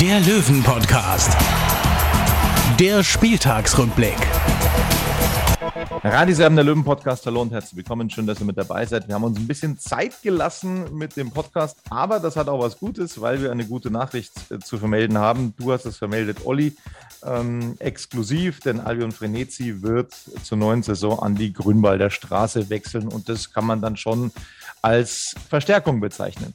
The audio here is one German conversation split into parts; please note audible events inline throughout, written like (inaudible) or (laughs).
der Löwen-Podcast. Der Spieltagsrückblick. Radiserben der Löwen-Podcast, hallo und herzlich willkommen. Schön, dass ihr mit dabei seid. Wir haben uns ein bisschen Zeit gelassen mit dem Podcast, aber das hat auch was Gutes, weil wir eine gute Nachricht äh, zu vermelden haben. Du hast es vermeldet, Olli, ähm, exklusiv, denn Albion Frenetzi wird zur neuen Saison an die Grünwalder Straße wechseln und das kann man dann schon als Verstärkung bezeichnen.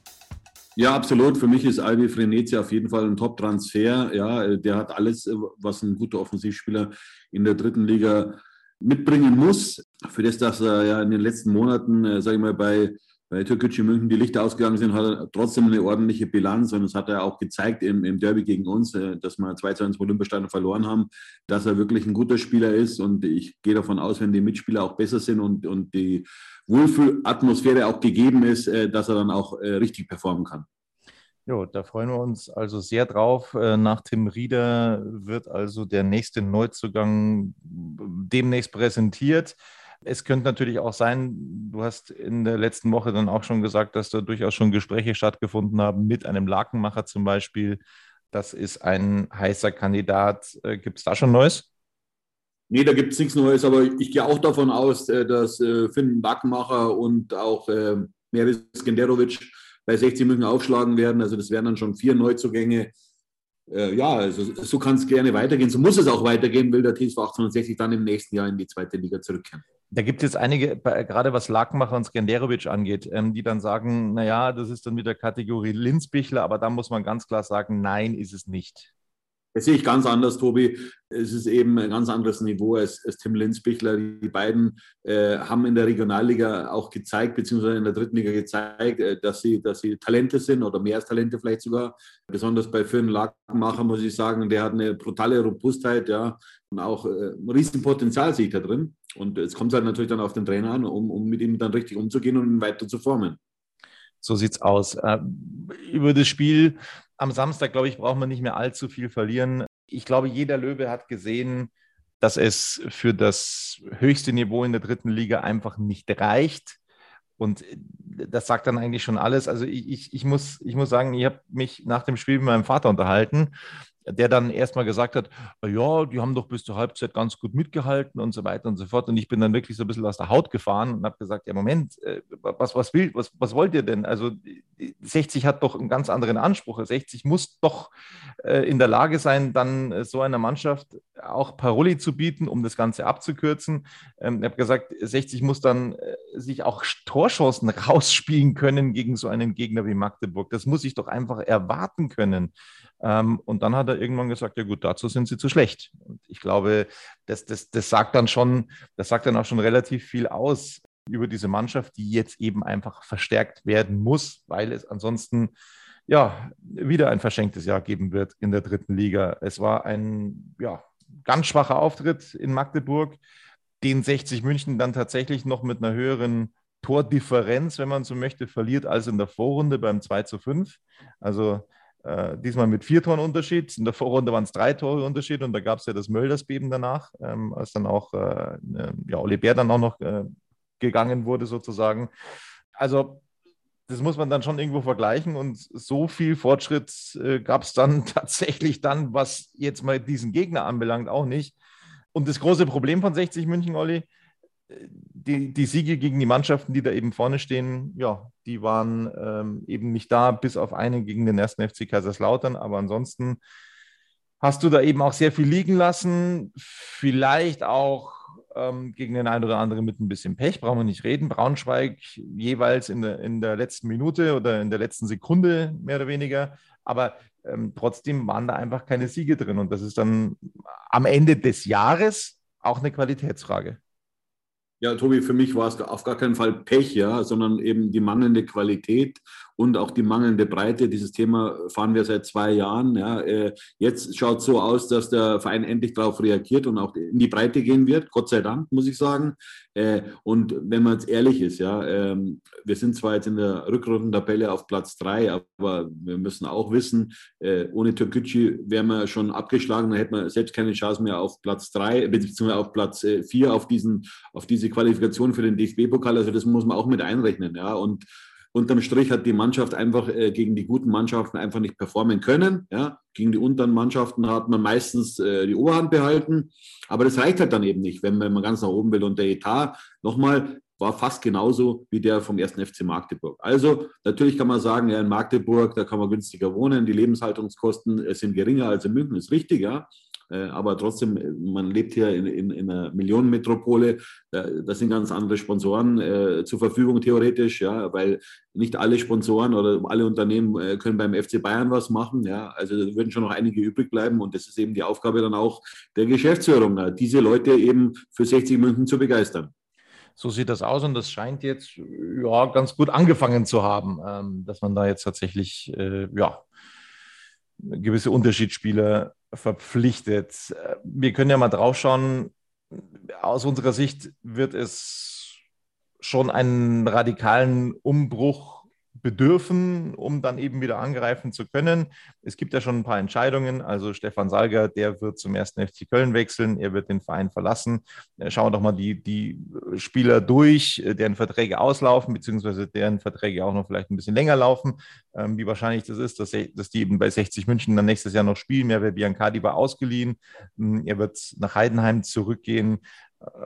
Ja, absolut. Für mich ist Albi Frenetzi auf jeden Fall ein Top-Transfer. Ja, der hat alles, was ein guter Offensivspieler in der dritten Liga mitbringen muss. Für das, dass er ja in den letzten Monaten, äh, sage ich mal, bei, bei Türkgücü München die Lichter ausgegangen sind, hat er trotzdem eine ordentliche Bilanz. Und das hat er auch gezeigt im, im Derby gegen uns, äh, dass wir 2 zu 1 Olympiastadion verloren haben, dass er wirklich ein guter Spieler ist. Und ich gehe davon aus, wenn die Mitspieler auch besser sind und, und die Wohlfühlatmosphäre auch gegeben ist, äh, dass er dann auch äh, richtig performen kann. Jo, da freuen wir uns also sehr drauf. Nach Tim Rieder wird also der nächste Neuzugang demnächst präsentiert. Es könnte natürlich auch sein, du hast in der letzten Woche dann auch schon gesagt, dass da durchaus schon Gespräche stattgefunden haben mit einem Lakenmacher zum Beispiel. Das ist ein heißer Kandidat. Gibt es da schon Neues? Nee, da gibt es nichts Neues, aber ich gehe auch davon aus, äh, dass äh, Finn Backmacher und auch äh, Meris Genderovic bei 60 München aufschlagen werden. Also das wären dann schon vier Neuzugänge. Ja, also so kann es gerne weitergehen. So muss es auch weitergehen, will der TSV 1860 dann im nächsten Jahr in die zweite Liga zurückkehren. Da gibt es jetzt einige, gerade was Lackmacher und Skenderovic angeht, ähm, die dann sagen, naja, das ist dann wieder Kategorie Linzbichler, aber da muss man ganz klar sagen, nein, ist es nicht. Das sehe ich ganz anders, Tobi. Es ist eben ein ganz anderes Niveau als, als Tim Linzbichler. Die beiden äh, haben in der Regionalliga auch gezeigt, beziehungsweise in der dritten Liga gezeigt, äh, dass, sie, dass sie Talente sind oder mehr als Talente vielleicht sogar. Besonders bei Finn Lackmacher muss ich sagen, der hat eine brutale Robustheit, ja, und auch äh, ein Riesenpotenzial sehe ich da drin. Und es kommt halt natürlich dann auf den Trainer an, um, um mit ihm dann richtig umzugehen und ihn weiter zu formen. So sieht's aus. Äh, über das Spiel am Samstag, glaube ich, braucht man nicht mehr allzu viel verlieren. Ich glaube, jeder Löwe hat gesehen, dass es für das höchste Niveau in der dritten Liga einfach nicht reicht. Und das sagt dann eigentlich schon alles. Also ich, ich, ich, muss, ich muss sagen, ich habe mich nach dem Spiel mit meinem Vater unterhalten der dann erstmal gesagt hat, ja, die haben doch bis zur Halbzeit ganz gut mitgehalten und so weiter und so fort. Und ich bin dann wirklich so ein bisschen aus der Haut gefahren und habe gesagt, ja, Moment, äh, was, was, will, was, was wollt ihr denn? Also 60 hat doch einen ganz anderen Anspruch. 60 muss doch äh, in der Lage sein, dann so einer Mannschaft auch Paroli zu bieten, um das Ganze abzukürzen. Ähm, ich habe gesagt, 60 muss dann äh, sich auch Torchancen rausspielen können gegen so einen Gegner wie Magdeburg. Das muss ich doch einfach erwarten können. Ähm, und dann hat er irgendwann gesagt, ja gut, dazu sind sie zu schlecht. Und ich glaube, das, das, das sagt dann schon, das sagt dann auch schon relativ viel aus über diese Mannschaft, die jetzt eben einfach verstärkt werden muss, weil es ansonsten ja wieder ein verschenktes Jahr geben wird in der dritten Liga. Es war ein ja, ganz schwacher Auftritt in Magdeburg, den 60 München dann tatsächlich noch mit einer höheren Tordifferenz, wenn man so möchte, verliert als in der Vorrunde beim 2 zu 5. Also äh, diesmal mit vier Toren Unterschied. In der Vorrunde waren es drei Tore Unterschied und da gab es ja das Möldersbeben danach, ähm, als dann auch äh, ne, ja, Oli Bär dann auch noch äh, gegangen wurde sozusagen. Also das muss man dann schon irgendwo vergleichen und so viel Fortschritt äh, gab es dann (laughs) tatsächlich dann, was jetzt mal diesen Gegner anbelangt, auch nicht. Und das große Problem von 60 München, Olli, die, die Siege gegen die Mannschaften, die da eben vorne stehen, ja, die waren ähm, eben nicht da, bis auf eine gegen den ersten FC Kaiserslautern. Aber ansonsten hast du da eben auch sehr viel liegen lassen. Vielleicht auch ähm, gegen den einen oder anderen mit ein bisschen Pech, brauchen wir nicht reden. Braunschweig jeweils in der, in der letzten Minute oder in der letzten Sekunde mehr oder weniger. Aber ähm, trotzdem waren da einfach keine Siege drin. Und das ist dann am Ende des Jahres auch eine Qualitätsfrage. Ja, Tobi, für mich war es auf gar keinen Fall Pech, ja, sondern eben die mangelnde Qualität und auch die mangelnde Breite. Dieses Thema fahren wir seit zwei Jahren. Ja. Äh, jetzt schaut es so aus, dass der Verein endlich darauf reagiert und auch in die Breite gehen wird. Gott sei Dank, muss ich sagen. Äh, und wenn man jetzt ehrlich ist, ja, ähm, wir sind zwar jetzt in der Rückrundentabelle auf Platz drei, aber wir müssen auch wissen, äh, ohne Türkgücü wären wir schon abgeschlagen, dann hätten wir selbst keine Chance mehr auf Platz drei, beziehungsweise auf Platz vier, auf, diesen, auf diese Qualifikation für den DFB-Pokal. Also das muss man auch mit einrechnen. Ja. Und unterm Strich hat die Mannschaft einfach äh, gegen die guten Mannschaften einfach nicht performen können. Ja. Gegen die unteren Mannschaften hat man meistens äh, die Oberhand behalten. Aber das reicht halt dann eben nicht, wenn, wenn man ganz nach oben will. Und der Etat, nochmal, war fast genauso wie der vom ersten FC Magdeburg. Also natürlich kann man sagen, ja, in Magdeburg, da kann man günstiger wohnen, die Lebenshaltungskosten äh, sind geringer als in München, ist richtig, ja. Äh, aber trotzdem, äh, man lebt hier in, in, in einer Millionenmetropole. Da sind ganz andere Sponsoren äh, zur Verfügung, theoretisch, ja, weil nicht alle Sponsoren oder alle Unternehmen äh, können beim FC Bayern was machen. Ja, also da würden schon noch einige übrig bleiben und das ist eben die Aufgabe dann auch der Geschäftsführung, diese Leute eben für 60 München zu begeistern. So sieht das aus und das scheint jetzt ja ganz gut angefangen zu haben, ähm, dass man da jetzt tatsächlich äh, ja gewisse Unterschiedsspieler verpflichtet. Wir können ja mal drauf schauen. Aus unserer Sicht wird es schon einen radikalen Umbruch bedürfen, um dann eben wieder angreifen zu können. Es gibt ja schon ein paar Entscheidungen. Also Stefan Salger, der wird zum ersten FC Köln wechseln, er wird den Verein verlassen. Äh, schauen wir doch mal die, die Spieler durch, äh, deren Verträge auslaufen, beziehungsweise deren Verträge auch noch vielleicht ein bisschen länger laufen. Ähm, wie wahrscheinlich das ist, dass, dass die eben bei 60 München dann nächstes Jahr noch spielen. Ja, Biancardi war ausgeliehen. Hm, er wird nach Heidenheim zurückgehen.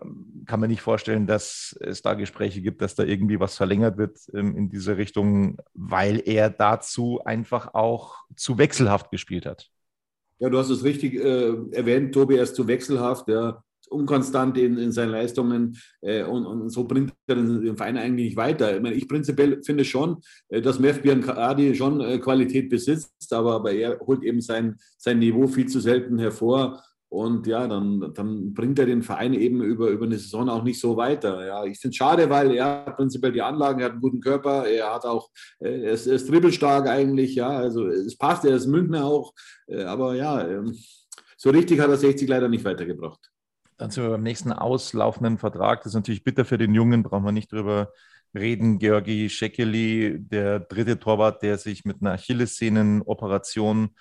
Ähm, kann man nicht vorstellen, dass es da Gespräche gibt, dass da irgendwie was verlängert wird ähm, in diese Richtung, weil er dazu einfach auch zu wechselhaft gespielt hat. Ja, du hast es richtig äh, erwähnt, Tobi, er ist zu wechselhaft, ja, unkonstant in, in seinen Leistungen äh, und, und, so bringt er den, den, Verein eigentlich nicht weiter. Ich, meine, ich prinzipiell finde schon, äh, dass Mev Biancardi schon äh, Qualität besitzt, aber, aber er holt eben sein, sein Niveau viel zu selten hervor. Und ja, dann, dann bringt er den Verein eben über, über eine Saison auch nicht so weiter. Ja, ich finde es schade, weil er hat prinzipiell die Anlagen, er hat einen guten Körper, er hat auch, äh, er ist, er ist dribbelstark eigentlich, ja, also es passt, er ist Münchner auch, äh, aber ja, ähm, so richtig hat er 60 leider nicht weitergebracht. Dann sind wir beim nächsten auslaufenden Vertrag. Das ist natürlich bitter für den Jungen, brauchen wir nicht drüber reden. Georgi Schekeli, der dritte Torwart, der sich mit einer Achillessehnenoperation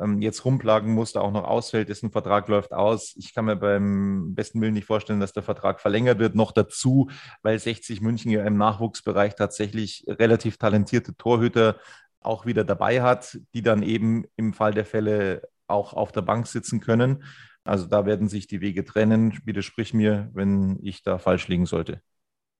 ähm, jetzt rumplagen musste, auch noch ausfällt, dessen Vertrag läuft aus. Ich kann mir beim besten Willen nicht vorstellen, dass der Vertrag verlängert wird. Noch dazu, weil 60 München ja im Nachwuchsbereich tatsächlich relativ talentierte Torhüter auch wieder dabei hat, die dann eben im Fall der Fälle auch auf der Bank sitzen können. Also da werden sich die Wege trennen. Widersprich mir, wenn ich da falsch liegen sollte.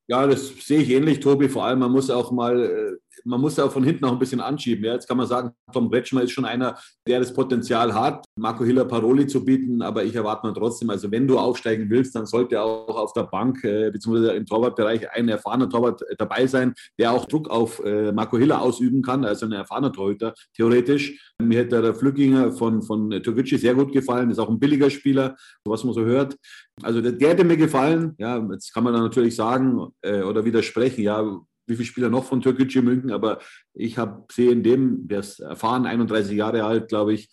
Ja, das sehe ich ähnlich, Tobi. Vor allem, man muss auch mal, äh, man muss auch von hinten auch ein bisschen anschieben. Ja, jetzt kann man sagen, Tom Bretschmer ist schon einer, der das Potenzial hat, Marco Hiller Paroli zu bieten, aber ich erwarte mal trotzdem, also wenn du aufsteigen willst, dann sollte auch auf der Bank äh, bzw. im Torwartbereich ein erfahrener Torwart dabei sein, der auch Druck auf äh, Marco Hiller ausüben kann, also ein erfahrener Torhüter, theoretisch. Mir hätte der Flückinger von, von Türkgücü sehr gut gefallen, ist auch ein billiger Spieler, was man so hört. Also der, der hätte mir gefallen. Ja, jetzt kann man dann natürlich sagen äh, oder widersprechen, ja, wie viele Spieler noch von Türkgücü München, aber ich habe sehe in dem, der ist erfahren, 31 Jahre alt, glaube ich,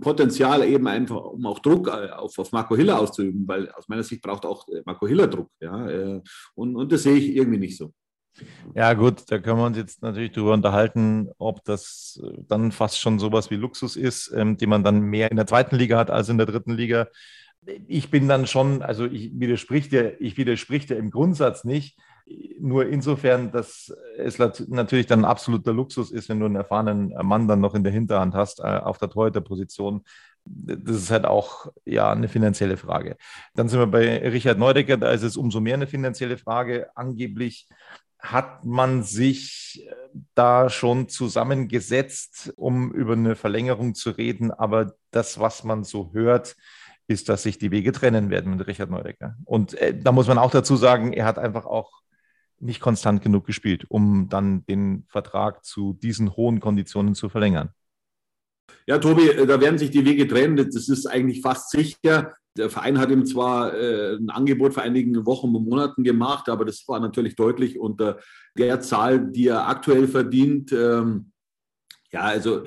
Potenzial eben einfach, um auch Druck äh, auf, auf Marco Hiller auszuüben, weil aus meiner Sicht braucht auch äh, Marco Hiller Druck. Ja, äh, und, und das sehe ich irgendwie nicht so. Ja, gut, da können wir uns jetzt natürlich darüber unterhalten, ob das dann fast schon sowas wie Luxus ist, ähm, den man dann mehr in der zweiten Liga hat als in der dritten Liga. Ich bin dann schon, also ich widerspricht dir, ich widerspricht dir im Grundsatz nicht, nur insofern, dass es natürlich dann ein absoluter Luxus ist, wenn du einen erfahrenen Mann dann noch in der Hinterhand hast, äh, auf der Torhüterposition. Das ist halt auch ja eine finanzielle Frage. Dann sind wir bei Richard Neudecker, da ist es umso mehr eine finanzielle Frage. Angeblich hat man sich äh, da schon zusammengesetzt, um über eine Verlängerung zu reden, aber das, was man so hört, ist, dass sich die Wege trennen werden mit Richard Neudecker. Und äh, da muss man auch dazu sagen, er hat einfach auch nicht konstant genug gespielt, um dann den Vertrag zu diesen hohen Konditionen zu verlängern. Ja, Tobi, äh, da werden sich die Wege trennen. Das ist eigentlich fast sicher. Der Verein hat ihm zwar äh, ein Angebot vor einigen Wochen und Monaten gemacht, aber das war natürlich deutlich unter der Zahl, die er aktuell verdient. Ähm, ja, also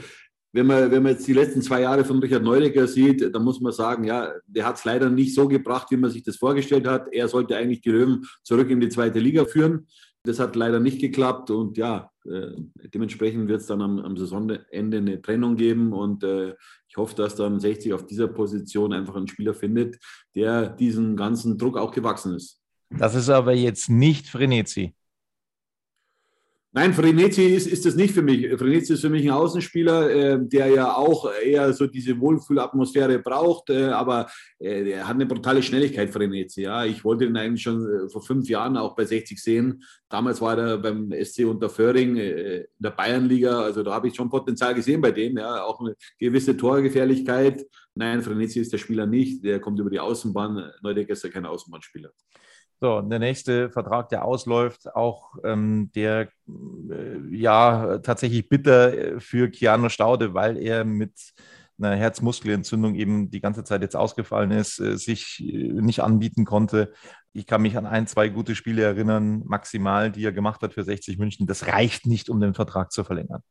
wenn man, wenn man jetzt die letzten zwei Jahre von Richard Neudecker sieht, dann muss man sagen, ja, der hat es leider nicht so gebracht, wie man sich das vorgestellt hat. Er sollte eigentlich die Löwen zurück in die zweite Liga führen. Das hat leider nicht geklappt und ja, äh, dementsprechend wird es dann am, am, Saisonende eine Trennung geben und äh, ich hoffe, dass dann 60 auf dieser Position einfach einen Spieler findet, der diesen ganzen Druck auch gewachsen ist. Das ist aber jetzt nicht Frenetzi. Nein, Frenetzi ist, ist das nicht für mich. Frenetzi ist für mich ein Außenspieler, äh, der ja auch eher so diese Wohlfühlatmosphäre braucht, äh, aber äh, er hat eine brutale Schnelligkeit, Frenetzi. Ja. Ich wollte ihn eigentlich schon äh, vor fünf Jahren auch bei 60 sehen. Damals war er beim SC Unterföhring äh, in der Bayernliga, also da habe ich schon Potenzial gesehen bei dem, ja. auch eine gewisse Torgefährlichkeit. Nein, Frenetzi ist der Spieler nicht, der kommt über die Außenbahn. Neudecker ist ja kein Außenbahnspieler. So, der nächste Vertrag, der ausläuft, auch ähm, der äh, ja tatsächlich bitter äh, für Keanu Staude, weil er mit einer Herzmuskelentzündung eben die ganze Zeit jetzt ausgefallen ist, äh, sich äh, nicht anbieten konnte. Ich kann mich an ein, zwei gute Spiele erinnern, maximal, die er gemacht hat für 60 München. Das reicht nicht, um den Vertrag zu verlängern.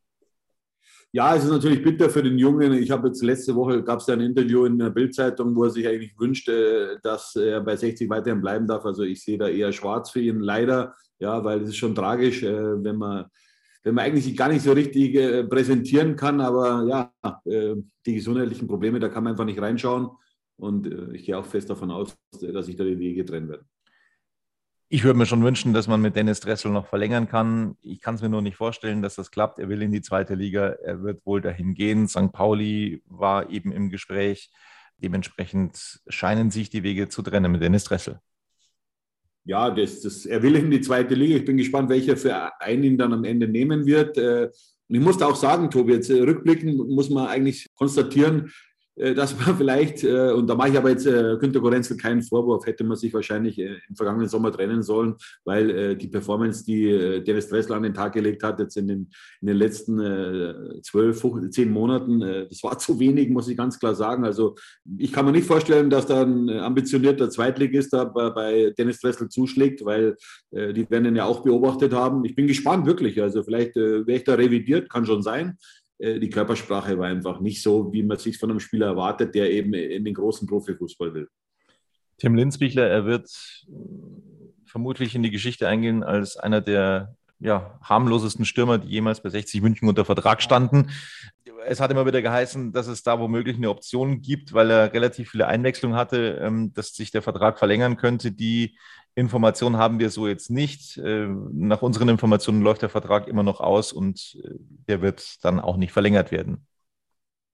Ja, es ist natürlich bitter für den Jungen. Ich habe jetzt letzte Woche gab es ein Interview in der Bildzeitung, wo er sich eigentlich wünscht, dass er bei 60 weiterhin bleiben darf. Also ich sehe da eher schwarz für ihn, leider. Ja, weil es ist schon tragisch, äh, wenn man wenn man eigentlich sich gar nicht so richtig äh, präsentieren kann, aber ja, äh, die gesundheitlichen Probleme, da kann man einfach nicht reinschauen. Und ich gehe auch fest davon aus, dass sich da die Wege trennen werden. Ich würde mir schon wünschen, dass man mit Dennis Dressel noch verlängern kann. Ich kann es mir nur nicht vorstellen, dass das klappt. Er will in die zweite Liga. Er wird wohl dahin gehen. St. Pauli war eben im Gespräch. Dementsprechend scheinen sich die Wege zu trennen mit Dennis Dressel. Ja, das, das, er will in die zweite Liga. Ich bin gespannt, welcher Verein ihn dann am Ende nehmen wird. Äh, und ich muss da auch sagen, Tobi, jetzt äh, rückblickend muss man eigentlich konstatieren, äh, dass man (laughs) vielleicht, äh, und da mache ich aber jetzt äh, Günter Gorenzel keinen Vorwurf, hätte man sich wahrscheinlich im vergangenen Sommer trennen sollen, weil die Performance, die Dennis Dressler an den Tag gelegt hat, jetzt in den, in den letzten zwölf, zehn Monaten, das war (laughs) zu wenig, muss ich ganz klar sagen. Also ich kann mir nicht vorstellen, dass da ein ambitionierter Zweitligist da bei Dennis Dressler zuschlägt, weil die werden ihn ja auch beobachtet haben. Ich bin gespannt, wirklich. Also vielleicht wäre ich da revidiert, kann schon sein. Äh, die Körpersprache war einfach nicht so, wie man sich von einem Spieler erwartet, der eben in den großen Profifußball will. Tim Linzbichler, er wird äh, vermutlich in die Geschichte eingehen als einer der ja, harmlosesten Stürmer, die jemals bei 60 München unter Vertrag standen. Es hat immer wieder geheißen, dass es da womöglich eine Option gibt, weil er relativ viele Einwechslungen hatte, ähm, dass sich der Vertrag verlängern könnte. Die Informationen haben wir so jetzt nicht. Äh, nach unseren Informationen läuft der Vertrag immer noch aus und der wird dann auch nicht verlängert werden.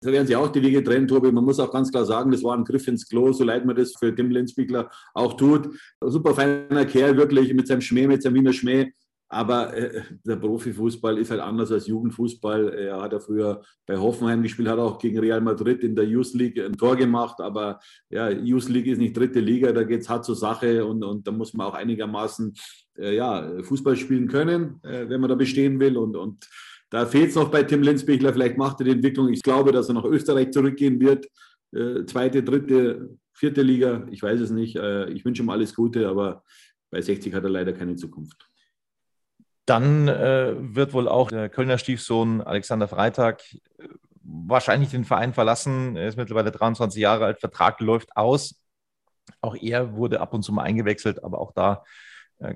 Da werden sie auch die Wege trennen, Tobi. Man muss auch ganz klar sagen, das war ein Griff ins Klo, so leid man das für Tim Lenzbiegler auch tut. Super feiner Kerl, wirklich, mit seinem Schmäh, mit seinem Wiener Schmäh. Aber äh, der Profifußball ist halt anders als Jugendfußball. Er hat ja früher bei Hoffenheim gespielt, hat auch gegen Real Madrid in der Youth League ein Tor gemacht. Aber ja, Youth League ist nicht dritte Liga, da geht es hart zur Sache und, und da muss man auch einigermaßen äh, ja, Fußball spielen können, äh, wenn man da bestehen will. Und, und da fehlt es noch bei Tim Lenzbichler. Vielleicht macht er die Entwicklung. Ich glaube, dass er nach Österreich zurückgehen wird. Äh, zweite, dritte, vierte Liga, ich weiß es nicht. Äh, ich wünsche ihm alles Gute, aber bei 60 hat er leider keine Zukunft. Dann äh, wird wohl auch der Kölner Stiefsohn Alexander Freitag äh, wahrscheinlich den Verein verlassen. Er ist mittlerweile 23 Jahre alt, Vertrag läuft aus. Auch er wurde ab und zu mal eingewechselt, aber auch da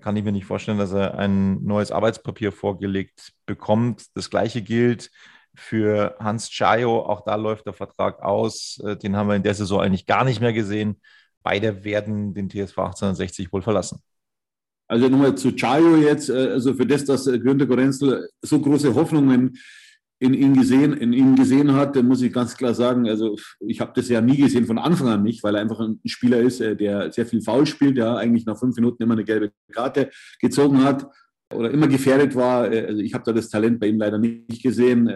kann ich mir nicht vorstellen, dass er ein neues Arbeitspapier vorgelegt bekommt. Das gleiche gilt für Hans Chayo. Auch da läuft der Vertrag aus. Äh, den haben wir in der Saison eigentlich gar nicht mehr gesehen. Beide werden den TSV 1860 wohl verlassen. Also nochmal zu Chayo jetzt, äh, also für das, dass äh, Günter Gorenzel so große Hoffnungen in ihn gesehen, in ihm gesehen hat, muss ich ganz klar sagen, also ich habe das ja nie gesehen, von Anfang an nicht, weil er einfach ein Spieler ist, äh, der sehr viel faul spielt, der eigentlich nach fünf Minuten immer eine gelbe Karte gezogen hat oder immer gefährdet war. Also ich habe da das Talent bei ihm leider nicht gesehen.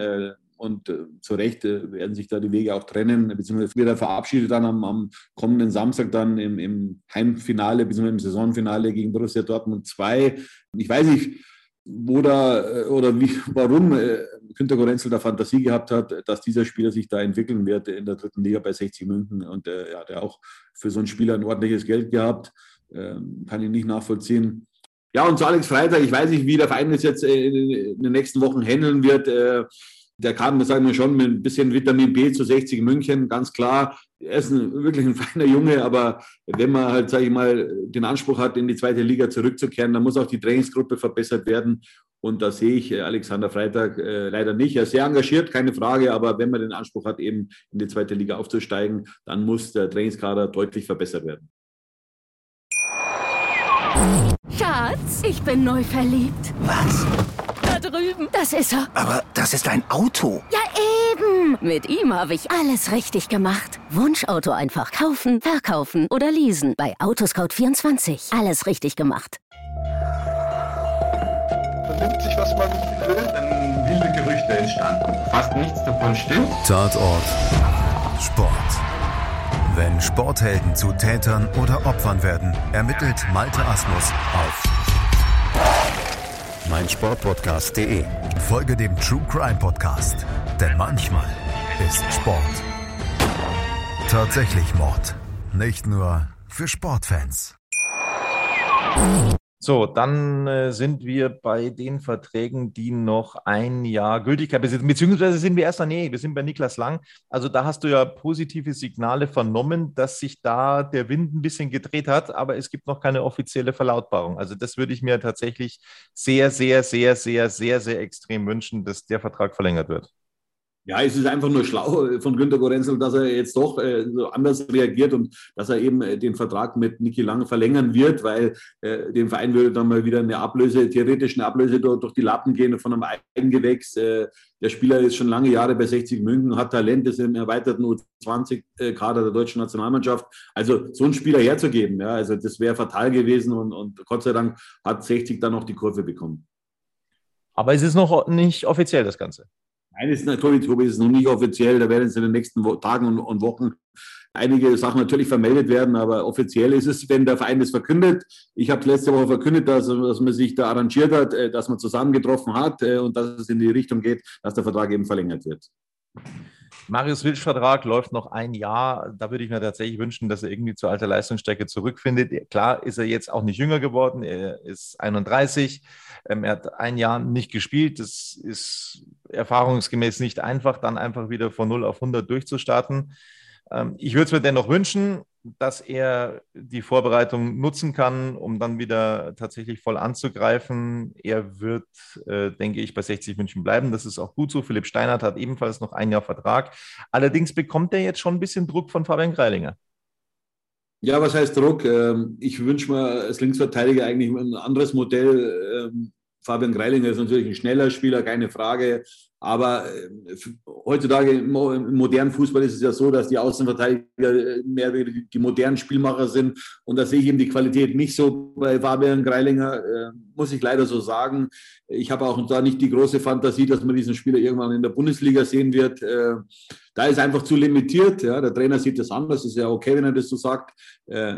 Und äh, zu Recht äh, werden sich da die Wege auch trennen, beziehungsweise wird er verabschiedet dann am, am kommenden Samstag dann im, im Heimfinale, beziehungsweise im Saisonfinale gegen Borussia Dortmund 2. Ich weiß nicht, wo da äh, oder wie, warum äh, Günter Gorenzel da Fantasie gehabt hat, dass dieser Spieler sich da entwickeln wird in der dritten Liga bei 60 München und äh, ja, der auch für so einen Spieler ein ordentliches Geld gehabt, äh, kann ich nicht nachvollziehen. Ja, und zu Alex Freitag, ich weiß nicht, wie der Verein das jetzt in den nächsten Wochen handeln wird. Der kam, sagen wir schon, mit ein bisschen Vitamin B zu 60 München, ganz klar. Er ist ein, wirklich ein (laughs) feiner Junge, aber wenn man halt, sage ich mal, den Anspruch hat, in die zweite Liga zurückzukehren, dann muss auch die Trainingsgruppe verbessert werden. Und da sehe ich äh, Alexander Freitag äh, leider nicht. Er ist sehr engagiert, keine Frage, aber wenn man den Anspruch hat, eben in die zweite Liga aufzusteigen, dann muss der Trainingskader deutlich verbessert werden. Schatz, ich bin neu verliebt. Was? Da drüben. Das ist er. Aber das ist ein Auto. Ja, eben. Mit ihm habe ich alles richtig gemacht. Wunschauto einfach kaufen, verkaufen oder leasen. Bei Autoscout24. Alles richtig gemacht. Vernimmt sich, was man will, dann wilde Gerüchte entstanden. Fast nichts davon stimmt. Tatort. Sport. Wenn Sporthelden zu Tätern oder Opfern werden, ermittelt Malte Asmus auf meinsportpodcast.de. Folge dem True Crime Podcast, denn manchmal ist Sport tatsächlich Mord. Nicht nur für Sportfans. So, dann äh, sind wir bei den Verträgen, die noch ein Jahr Gültigkeit besitzen, beziehungsweise sind wir erst, nee, wir sind bei Niklas Lang. Also da hast du ja positive Signale vernommen, dass sich da der Wind ein bisschen gedreht hat, aber es gibt noch keine offizielle Verlautbarung. Also das würde ich mir tatsächlich sehr, sehr, sehr, sehr, sehr, sehr extrem wünschen, dass der Vertrag verlängert wird. Ja, es ist einfach nur schlau von Günter Gorenzel, dass er jetzt doch äh, so anders reagiert und dass er eben äh, den Vertrag mit Niki Lang verlängern wird, weil äh, dem Verein würde dann mal wieder eine Ablöse, theoretisch eine Ablöse durch, durch die Lappen gehen von einem Eigengewächs. Äh, der Spieler ist schon lange Jahre bei 60 München, hat Talent, ist im erweiterten U20-Kader der deutschen Nationalmannschaft. Also so einen Spieler herzugeben, ja, also das wäre fatal gewesen und, und Gott sei Dank hat 60 dann noch die Kurve bekommen. Aber es ist noch nicht offiziell, das Ganze. Nein, ist natürlich, Tobi, ist noch nicht offiziell. Da werden es in den nächsten Tagen und, Wochen einige Sachen natürlich vermeldet werden, aber offiziell ist es, wenn der Verein das verkündet. Ich habe letzte Woche verkündet, dass, dass, man sich da arrangiert hat, äh, dass man zusammengetroffen hat äh, und dass es in die Richtung geht, dass der Vertrag eben verlängert wird. Marius Wilsch Vertrag läuft noch ein Jahr. Da würde ich mir tatsächlich wünschen, dass er irgendwie zur alter Leistungsstärke zurückfindet. Klar ist er jetzt auch nicht jünger geworden. Er ist 31. Ähm, er hat ein Jahr nicht gespielt. Das ist erfahrungsgemäß nicht einfach, dann einfach wieder von 0 auf 100 durchzustarten. Ähm, ich würde es mir dennoch wünschen, dass er die Vorbereitung nutzen kann, um dann wieder tatsächlich voll anzugreifen. Er wird, äh, denke ich, bei 60 München bleiben. Das ist auch gut so. Philipp Steinert hat ebenfalls noch ein Jahr Vertrag. Allerdings bekommt er jetzt schon ein bisschen Druck von Fabian Greilinger. Ja, was heißt Druck? Ähm, ich wünsche mir als Linksverteidiger eigentlich ein anderes Modell. Fabian Greilinger ist natürlich ein schneller Spieler, keine Frage. Aber äh, heutzutage im, modernen Fußball ist es ja so, dass die Außenverteidiger äh, mehr die modernen Spielmacher sind. Und da sehe ich eben die Qualität nicht so bei Fabian Greilinger, äh, muss ich leider so sagen. Ich habe auch da nicht die große Fantasie, dass man diesen Spieler irgendwann in der Bundesliga sehen wird. Da ist einfach zu limitiert. Ja. Der Trainer sieht das anders. Ist ja okay, wenn er das so sagt.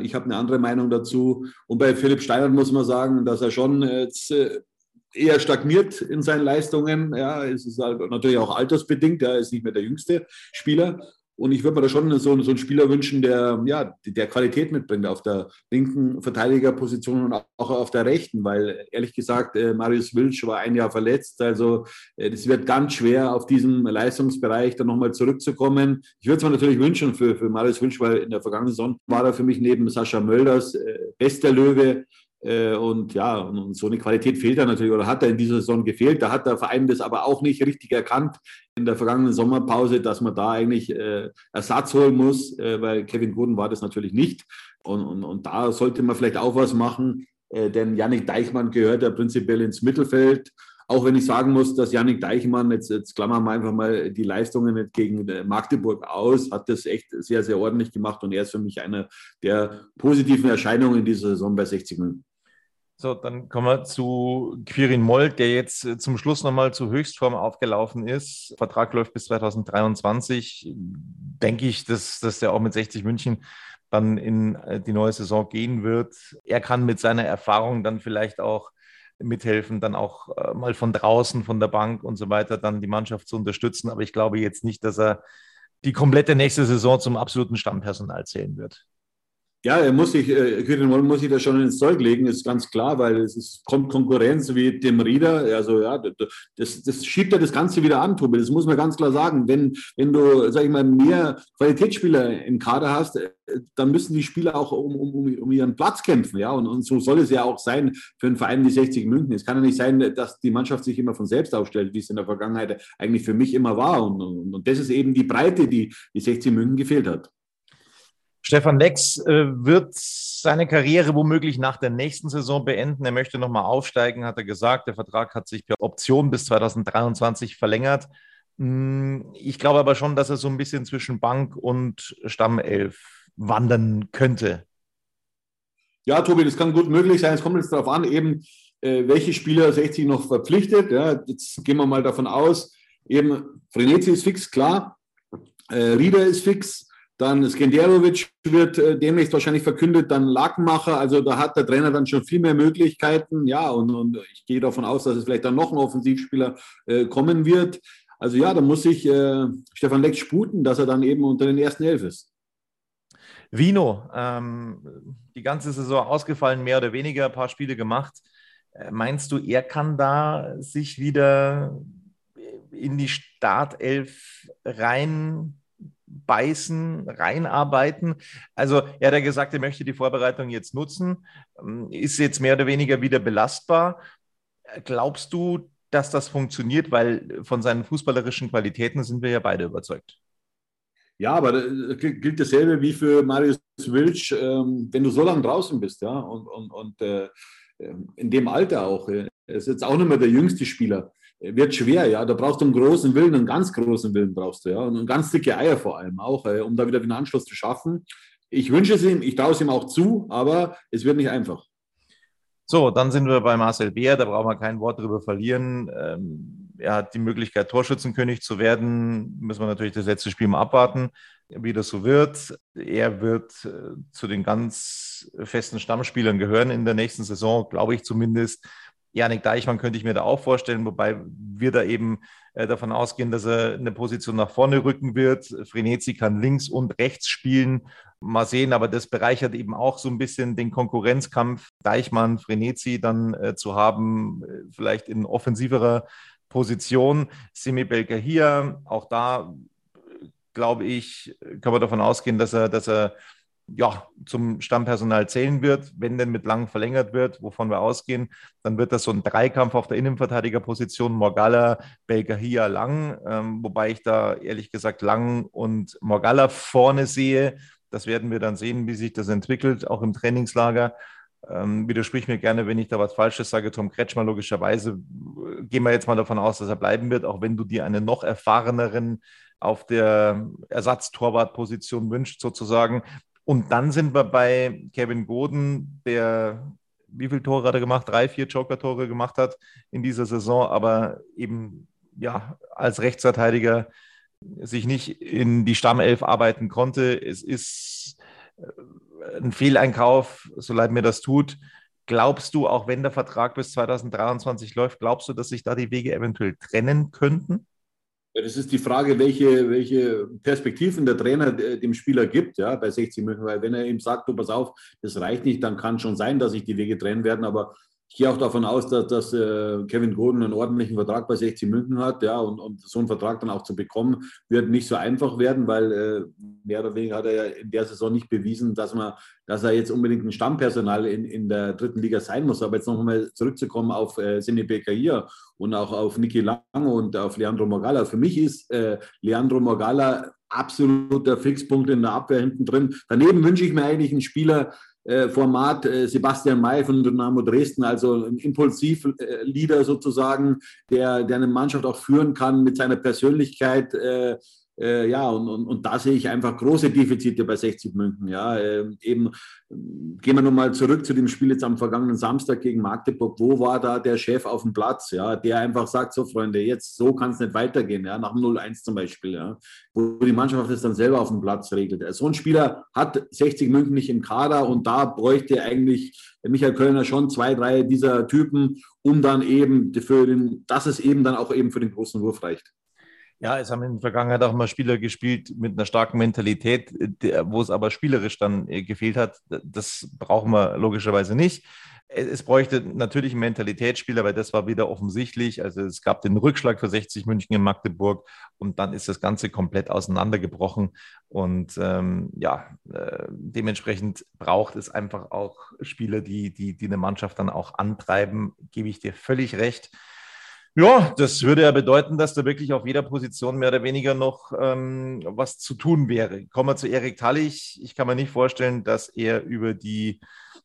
Ich habe eine andere Meinung dazu. Und bei Philipp Steiner muss man sagen, dass er schon jetzt eher stagniert in seinen Leistungen. Ja, es ist halt natürlich auch altersbedingt. Er ist nicht mehr der jüngste Spieler. Und ich würde mir da schon so, so einen Spieler wünschen, der, ja, der Qualität mitbringt auf der linken Verteidigerposition und auch auf der rechten, weil ehrlich gesagt, äh, Marius Wilsch war ein Jahr verletzt. Also es äh, wird ganz schwer, auf diesem Leistungsbereich dann nochmal zurückzukommen. Ich würde es mir natürlich wünschen für, für Marius Wilsch, weil in der vergangenen Saison war er für mich neben Sascha Mölders äh, bester Löwe und ja, und so eine Qualität fehlt er natürlich oder hat er in dieser Saison gefehlt. Da hat der Verein das aber auch nicht richtig erkannt in der vergangenen Sommerpause, dass man da eigentlich äh, Ersatz holen muss, äh, weil Kevin Gordon war das natürlich nicht. Und, und, und da sollte man vielleicht auch was machen, äh, denn Yannick Deichmann gehört ja prinzipiell ins Mittelfeld. Auch wenn ich sagen muss, dass Yannick Deichmann, jetzt, jetzt klammern wir einfach mal die Leistungen gegen äh, Magdeburg aus, hat das echt sehr, sehr ordentlich gemacht und er ist für mich einer der positiven Erscheinungen in dieser Saison bei 60 Minuten. So, dann kommen wir zu Quirin Moll, der jetzt äh, zum Schluss nochmal zur Höchstform aufgelaufen ist. Vertrag läuft bis 2023. Denke ich, dass, dass der auch mit 60 München dann in äh, die neue Saison gehen wird. Er kann mit seiner Erfahrung dann vielleicht auch mithelfen, dann auch äh, mal von draußen, von der Bank und so weiter, dann die Mannschaft zu unterstützen. Aber ich glaube jetzt nicht, dass er die komplette nächste Saison zum absoluten Stammpersonal zählen wird. Ja, er muss sich, äh, Quirin Moll muss sich da schon ins Zeug legen, ist ganz klar, weil es ist, kommt Konkurrenz wie dem Rieder. Also ja, das, das schiebt ja das Ganze wieder an, Tobi. Das muss man ganz klar sagen. Wenn, wenn du, sag ich mal, mehr Qualitätsspieler im Kader hast, äh, dann müssen die Spieler auch um, um, um ihren Platz kämpfen. Ja, und, und so soll es ja auch sein für einen Verein wie 60 München. Es kann ja nicht sein, dass die Mannschaft sich immer von selbst aufstellt, wie es in der Vergangenheit eigentlich für mich immer war. Und, und, und das ist eben die Breite, die die 60 München gefehlt hat. Stefan Lex äh, wird seine Karriere womöglich nach der nächsten Saison beenden. Er möchte nochmal aufsteigen, hat er gesagt. Der Vertrag hat sich per Option bis 2023 verlängert. Hm, ich glaube aber schon, dass er so ein bisschen zwischen Bank und Stammelf wandern könnte. Ja, Tobi, das kann gut möglich sein. Es kommt jetzt darauf an, eben, äh, welche Spieler 60 noch verpflichtet. Ja, jetzt gehen wir mal davon aus, eben Frenetzi ist fix, klar. Äh, Rieder ist fix. Dann Skenderovic wird äh, demnächst wahrscheinlich verkündet, dann Lakenmacher. Also da hat der Trainer dann schon viel mehr Möglichkeiten. Ja, und, und ich gehe davon aus, dass es vielleicht dann noch ein Offensivspieler äh, kommen wird. Also ja, da muss sich äh, Stefan Leck sputen, dass er dann eben unter den ersten Elf ist. Vino, ähm, die ganze Saison ausgefallen, mehr oder weniger, ein paar Spiele gemacht. Äh, meinst du, er kann da sich wieder in die Startelf rein beißen, reinarbeiten. Also er hat ja gesagt, er möchte die Vorbereitung jetzt nutzen, ähm, ist jetzt mehr oder weniger wieder belastbar. Glaubst du, dass das funktioniert? Weil von seinen fußballerischen Qualitäten sind wir ja beide überzeugt. Ja, aber das gilt dasselbe wie für Marius Wilsch, ähm, wenn du so lange draußen bist, ja, und, und, und äh, in dem Alter auch. Er ist jetzt auch nicht mehr der jüngste Spieler wird schwer, ja. Da brauchst du einen großen Willen, einen ganz großen Willen brauchst du, ja. Und ganz dicke Eier vor allem auch, äh, um da wieder den Anschluss zu schaffen. Ich wünsche es ihm, ich traue es ihm auch zu, aber es wird nicht einfach. So, dann sind wir bei Marcel Beer, da brauchen wir kein Wort drüber verlieren. Ähm, er hat die Möglichkeit, Torschützenkönig zu werden. Müssen wir natürlich das letzte Spiel mal abwarten, wie das so wird. Er wird äh, zu den ganz festen Stammspielern gehören in der nächsten Saison, glaube ich zumindest. Janik Deichmann könnte ich mir da auch vorstellen, wobei wir da eben äh, davon ausgehen, dass er eine Position nach vorne rücken wird. Frenetzi kann links und rechts spielen. Mal sehen, aber das bereichert eben auch so ein bisschen den Konkurrenzkampf, Deichmann, Frenetzi dann äh, zu haben, äh, vielleicht in offensiverer Position. Semi Belka hier, auch da glaube ich, kann man davon ausgehen, dass er, dass er ja, zum Stammpersonal zählen wird, wenn denn mit Lang verlängert wird, wovon wir ausgehen, dann wird das so ein Dreikampf auf der Innenverteidigerposition, Morgalla, Belgahia, Lang, ähm, wobei ich da ehrlich gesagt Lang und Morgalla vorne sehe. Das werden wir dann sehen, wie sich das entwickelt, auch im Trainingslager. Ähm, widersprich mir gerne, wenn ich da was Falsches sage. Tom Kretschmer, logischerweise gehen wir jetzt mal davon aus, dass er bleiben wird, auch wenn du dir einen noch erfahreneren auf der Ersatztorwartposition wünscht, sozusagen. Und dann sind wir bei Kevin Goden, der wie viele Tore hat er gemacht? Drei, vier Joker-Tore gemacht hat in dieser Saison, aber eben ja als Rechtsverteidiger sich nicht in die Stammelf arbeiten konnte. Es ist äh, ein Fehleinkauf, so leid mir das tut. Glaubst du, auch wenn der Vertrag bis 2023 läuft, glaubst du, dass sich da die Wege eventuell trennen könnten? Ja, das ist die Frage, welche, welche Perspektiven der Trainer dem Spieler gibt, ja, bei 60 München. Weil wenn er ihm sagt, du pass auf, das reicht nicht, dann kann schon sein, dass sich die Wege trennen werden. Aber ich gehe auch davon aus, dass, dass äh, Kevin Gordon einen ordentlichen Vertrag bei 60 München hat, ja, und, und so einen Vertrag dann auch zu bekommen, wird nicht so einfach werden, weil äh, mehr oder weniger hat er ja in der Saison nicht bewiesen, dass man, dass er jetzt unbedingt ein Stammpersonal in, in der dritten Liga sein muss. Aber jetzt nochmal zurückzukommen auf äh, Sene hier und auch auf Niki Lang und auf Leandro Morgalla. Für mich ist äh, Leandro Morgalla absoluter Fixpunkt in der Abwehr hinten drin. Daneben wünsche ich mir eigentlich einen Spieler, Format äh, Sebastian May von Dynamo Dresden, also ein Impulsivleader sozusagen, der, der eine Mannschaft auch führen kann mit seiner Persönlichkeit, äh, Äh, ja, und, und, und da sehe ich einfach große Defizite bei 60 München. Ja, äh, eben gehen wir nochmal zurück zu dem Spiel jetzt am vergangenen Samstag gegen Magdeburg. Wo war da der Chef auf dem Platz, ja, der einfach sagt, so Freunde, jetzt so kann es nicht weitergehen, ja, nach dem 0-1 zum Beispiel, ja, wo die Mannschaft das dann selber auf dem Platz regelt. So ein Spieler hat 60 München nicht im Kader und da bräuchte eigentlich Michael Kölner schon zwei, drei dieser Typen, um dann eben für den, dass es eben dann auch eben für den großen Wurf reicht. Ja, es haben in der Vergangenheit auch mal Spieler gespielt mit einer starken Mentalität, wo es aber spielerisch dann äh, gefehlt hat. Das brauchen wir logischerweise nicht. Es bräuchte natürlich einen Mentalitätsspieler, weil das war wieder offensichtlich. Also es gab den Rückschlag für 60 München in Magdeburg und dann ist das Ganze komplett auseinandergebrochen. Und ähm, ja, äh, dementsprechend braucht es einfach auch Spieler, die, die, die eine Mannschaft dann auch antreiben, gebe ich dir völlig recht. Ja, das würde ja bedeuten, dass da wirklich auf jeder Position mehr oder weniger noch ähm, was zu tun wäre. Kommen wir zu Erik Tallich. Ich kann mir nicht vorstellen, dass er über die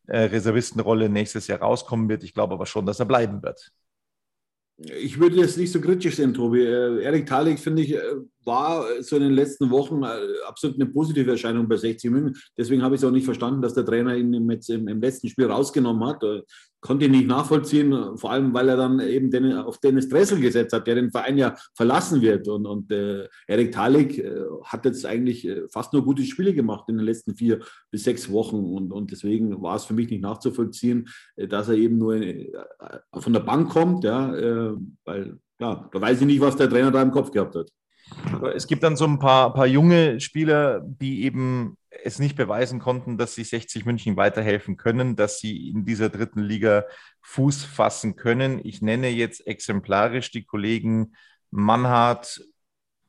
äh, Reservistenrolle nächstes Jahr rauskommen wird. Ich glaube aber schon, dass er bleiben wird. Ich würde jetzt nicht so kritisch sehen, Tobi. Äh, Erik Talik, finde ich, äh, war so in den letzten Wochen äh, absolut eine positive Erscheinung bei 60 München. Deswegen habe ich es auch nicht verstanden, dass der Trainer ihn im, im, letzten Spiel rausgenommen hat konnte ich nicht nachvollziehen, vor allem weil er dann eben den, auf Dennis Dressel gesetzt hat, der den Verein ja verlassen wird. Und, und äh, Erik Talik äh, hat jetzt eigentlich äh, fast nur gute Spiele gemacht in den letzten vier bis sechs Wochen. Und, und deswegen war es für mich nicht nachzuvollziehen, äh, dass er eben nur äh, von der Bank kommt, ja, äh, weil ja, da weiß ich nicht, was der Trainer da im Kopf gehabt hat. Es gibt dann so ein paar, paar junge Spieler, die eben es nicht beweisen konnten, dass sie 60 München weiterhelfen können, dass sie in dieser dritten Liga Fuß fassen können. Ich nenne jetzt exemplarisch die Kollegen Mannhardt,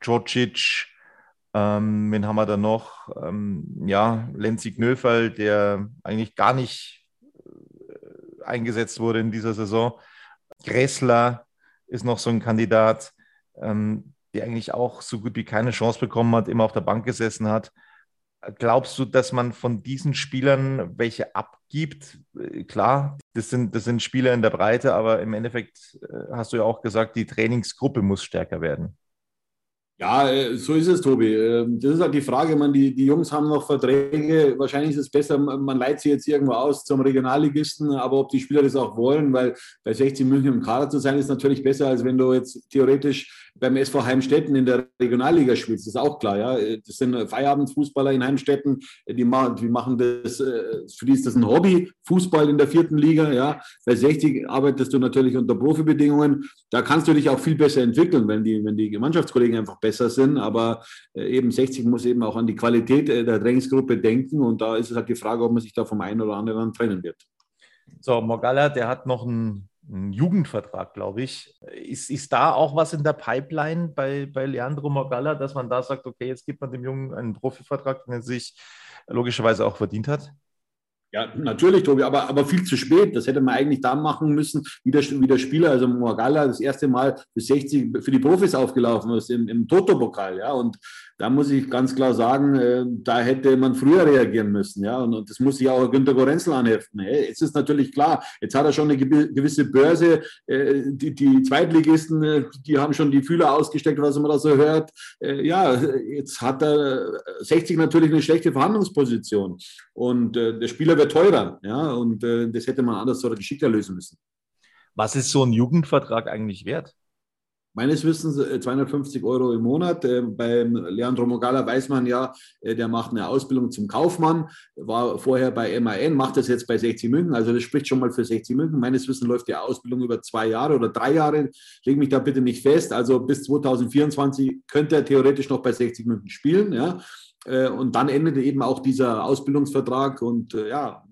Djocic, ähm, wen haben wir da noch? Ähm, ja, Lenzi Knöferl, der eigentlich gar nicht äh, eingesetzt wurde in dieser Saison. Gressler ist noch so ein Kandidat, ähm, der eigentlich auch so gut wie keine Chance bekommen hat, immer auf der Bank gesessen hat. Glaubst du, dass man von diesen Spielern welche abgibt? Äh, klar, das sind, das sind Spieler in der Breite, aber im Endeffekt äh, hast du ja auch gesagt, die Trainingsgruppe muss stärker werden. Ja, äh, so ist es, Tobi. Ähm, das ist halt die Frage, man, die, die Jungs haben noch Verträge. Wahrscheinlich ist es besser, man leiht sie jetzt irgendwo aus zum Regionalligisten, aber ob die Spieler das auch wollen, weil bei 60 München im Kader zu sein, ist natürlich besser, als wenn du jetzt theoretisch beim SV Heimstetten in der Regionalliga spielst, ist auch klar. Ja. Das sind Feierabendfußballer in Heimstetten, die machen, die machen das, äh, für die ist das ein Hobby, Fußball in der vierten Liga. Ja. Bei 60 arbeitest du natürlich unter Profibedingungen. Da kannst du dich auch viel besser entwickeln, wenn die, wenn die Mannschaftskollegen einfach besser sind. Aber äh, eben 60 muss eben auch an die Qualität äh, der Trainingsgruppe denken. Und da ist es halt die Frage, ob man sich da vom einen oder anderen trennen wird. So, Morgalla, der hat noch einen einen Jugendvertrag, glaube ich. Ist, ist da auch was in der Pipeline bei, bei Leandro Morgalla, dass man da sagt, okay, jetzt gibt man dem Jungen einen Profivertrag, den er sich logischerweise auch verdient hat? Ja, natürlich, Tobi, aber, aber viel zu spät. Das hätte man eigentlich da machen müssen, wie der, wie der Spieler, also Morgalla, das erste Mal bis 60 für die Profis aufgelaufen ist im, im Toto-Pokal. Ja, und da muss ich ganz klar sagen, äh, da hätte man früher reagieren müssen. Ja, und, und das muss sich auch Günter Gorenzel anheften. Jetzt ist natürlich klar, jetzt hat er schon eine gewisse Börse. Äh, die, die Zweitligisten, äh, die haben schon die Fühler ausgesteckt, was man da so hört. Äh, ja, jetzt hat er 60 natürlich eine schlechte Verhandlungsposition. Und äh, der Spieler wird teurer. Ja, und äh, das hätte man anders oder geschickter lösen müssen. Was ist so ein Jugendvertrag eigentlich wert? Meines Wissens 250 äh, Euro im Monat. Äh, beim Leandro Mogala weiß man ja, äh, der macht eine Ausbildung zum Kaufmann, war vorher bei MAN, macht das jetzt bei 60 München. Also das spricht schon mal für 60 München. Meines Wissens läuft die Ausbildung über zwei Jahre oder drei Jahre. Leg mich da bitte nicht fest. Also bis 2024 könnte er theoretisch noch bei 60 München spielen. Ja. Und dann endet eben auch dieser Ausbildungsvertrag. Und ja,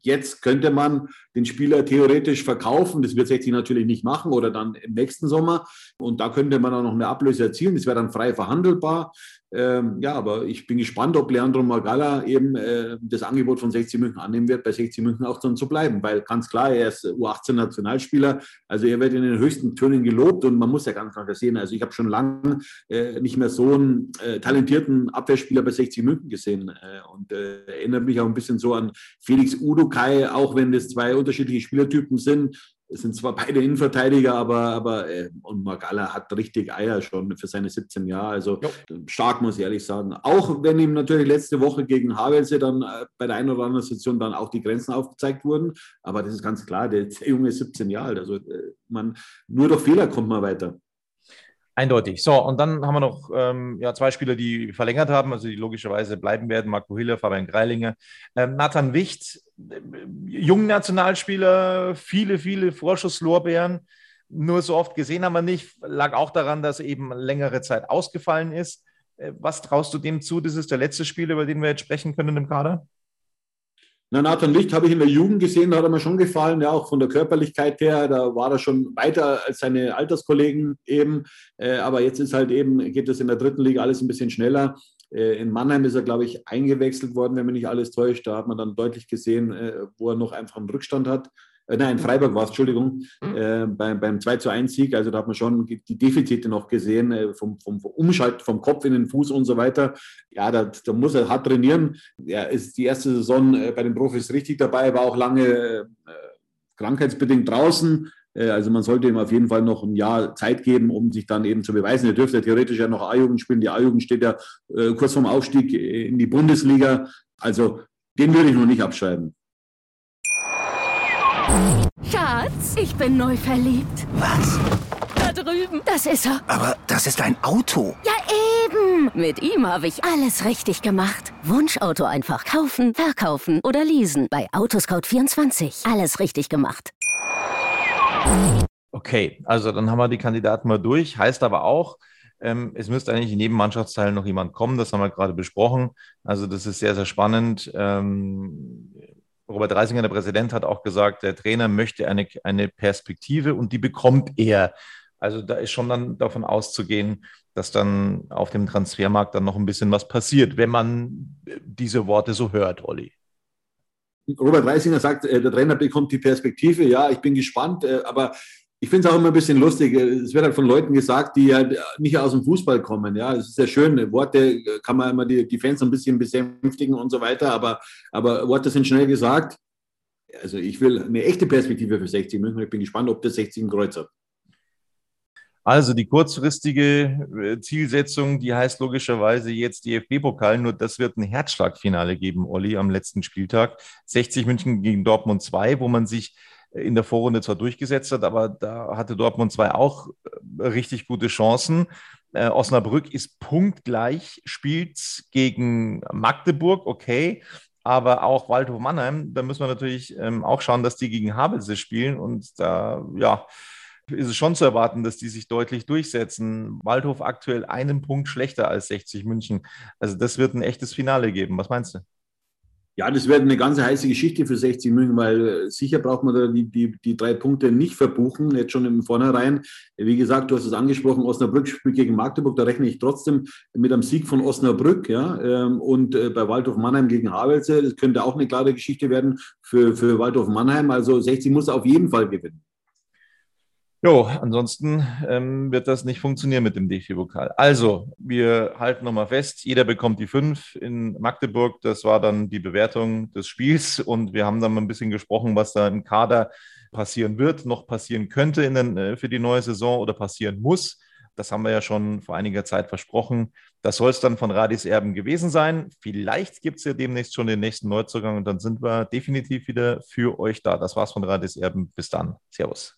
jetzt könnte man den Spieler theoretisch verkaufen. Das wird 60 natürlich nicht machen oder dann im nächsten Sommer. Und da könnte man auch noch eine Ablöse erzielen. Das wäre dann frei verhandelbar. Ähm, ja, aber ich bin gespannt, ob Leandro Magala eben äh, das Angebot von 60 München annehmen wird, bei 60 München auch dann zu bleiben, weil ganz klar, er ist U18-Nationalspieler, also er wird in den höchsten Tönen gelobt und man muss ja ganz klar sehen, also ich habe schon lange äh, nicht mehr so einen äh, talentierten Abwehrspieler bei 60 München gesehen. Äh, und äh, erinnert mich auch ein bisschen so an Felix Udukai, auch wenn das zwei unterschiedliche Spielertypen sind, Es sind zwar beide Innenverteidiger, aber, aber äh, und Magala hat richtig Eier schon für seine 17 Jahre. Also jo. stark, muss ich ehrlich sagen. Auch wenn ihm natürlich letzte Woche gegen Havelse dann äh, bei der einen oder anderen Situation dann auch die Grenzen aufgezeigt wurden. Aber das ist ganz klar, der, der Junge ist 17 Jahre alt. Also äh, man, nur durch Fehler kommt man weiter. Eindeutig. So, und dann haben wir noch ähm, ja, zwei Spieler, die verlängert haben, also die logischerweise bleiben werden. Marco Hille, Fabian Greilinger. Ähm, Nathan Wicht, äh, jungen Nationalspieler, viele, viele Vorschusslorbeeren. Nur so oft gesehen haben wir nicht. Lag auch daran, dass er eben längere Zeit ausgefallen ist. Äh, was traust du dem zu? Das ist der letzte Spiel, über den wir jetzt sprechen können im Kader? Na, Nathan Licht habe ich in der Jugend gesehen, da hat er mir schon gefallen, ja, auch von der Körperlichkeit her, da war er schon weiter als seine Alterskollegen eben, äh, aber jetzt ist halt eben, geht es in der dritten Liga alles ein bisschen schneller. Äh, in Mannheim ist er, glaube ich, eingewechselt worden, wenn mich nicht alles täuscht. Da hat man dann deutlich gesehen, äh, wo er noch einfach einen Rückstand hat äh, nein, Freiburg war es, Entschuldigung, mhm. äh, beim, beim 2 zu 1 Sieg. Also da hat man schon die Defizite noch gesehen, äh, vom, vom, vom Umschalt, vom Kopf in den Fuß und so weiter. Ja, da, da muss er hart trainieren. Er ist die erste Saison äh, bei den Profis richtig dabei, war auch lange äh, krankheitsbedingt draußen. Äh, also man sollte ihm auf jeden Fall noch ein Jahr Zeit geben, um sich dann eben zu beweisen. Er dürfte theoretisch ja noch A-Jugend spielen. Die A-Jugend steht ja kurz vorm Aufstieg in die Bundesliga. Also den würde ich noch nicht abschreiben. Schatz, ich bin neu verliebt. Was? Da drüben. Das ist er. Aber das ist ein Auto. Ja, eben. Mit ihm habe ich alles richtig gemacht. Wunschauto einfach kaufen, verkaufen oder leasen. Bei Autoscout24. Alles richtig gemacht. Okay, also dann haben wir die Kandidaten mal durch. Heißt aber auch, ähm, es müsste eigentlich in jedem Mannschaftsteil noch jemand kommen. Das haben wir gerade besprochen. Also das ist sehr, sehr spannend. Ähm, Robert Reisinger, der Präsident, hat auch gesagt, der Trainer möchte eine, eine Perspektive und die bekommt er. Also da ist schon dann davon auszugehen, dass dann auf dem Transfermarkt dann noch ein bisschen was passiert, wenn man diese Worte so hört, Olli. Robert Reisinger sagt, äh, der Trainer bekommt die Perspektive. Ja, ich bin gespannt, äh, aber ich finde es auch immer ein bisschen lustig. Es wird halt von Leuten gesagt, die ja nicht aus dem Fußball kommen. Ja, es ist sehr schön. Worte kann man immer die, die Fans ein bisschen besänftigen und so weiter, aber, aber Worte sind schnell gesagt. Also ich will eine echte Perspektive für 60 München. Ich bin gespannt, ob das 60 ein Kreuz hat. Also die kurzfristige äh, Zielsetzung, die heißt logischerweise jetzt DFB-Pokal, nur das wird ein Herzschlagfinale geben, Olli, am letzten Spieltag. 60 München gegen Dortmund 2, wo man sich in der Vorrunde zwar durchgesetzt hat, aber da hatte Dortmund 2 auch äh, richtig gute Chancen. Äh, Osnabrück ist punktgleich, spielt gegen Magdeburg, okay, aber auch Waldhof Mannheim, da müssen wir natürlich ähm, auch schauen, dass die gegen Havelse spielen und da, ja, ist es schon zu erwarten, dass die sich deutlich durchsetzen. Waldhof aktuell einen Punkt schlechter als 60 München. Also das wird ein echtes Finale geben. Was meinst du? Ja, das wird eine ganz heiße Geschichte für 60 München, weil äh, sicher braucht man da die, die, die drei Punkte nicht verbuchen, jetzt schon im Vornherein. Wie gesagt, du hast es angesprochen, Osnabrück spielt gegen Magdeburg, da rechne ich trotzdem mit einem Sieg von Osnabrück, ja, ähm, und äh, bei Waldhof Mannheim gegen Havelse, das könnte auch eine klare Geschichte werden für, für Waldhof Mannheim. Also 60 muss auf jeden Fall gewinnen. Jo, ansonsten ähm, wird das nicht funktionieren mit dem DFB-Pokal. Also, wir halten nochmal fest, jeder bekommt die fünf in Magdeburg. Das war dann die Bewertung des Spiels und wir haben dann mal ein bisschen gesprochen, was da im Kader passieren wird, noch passieren könnte den, äh, für die neue Saison oder passieren muss. Das haben wir ja schon vor einiger Zeit versprochen. Das soll es dann von Radis Erben gewesen sein. Vielleicht gibt es ja demnächst schon den nächsten Neuzugang und dann sind wir definitiv wieder für euch da. Das war's von Radis Erben. Bis dann. Servus.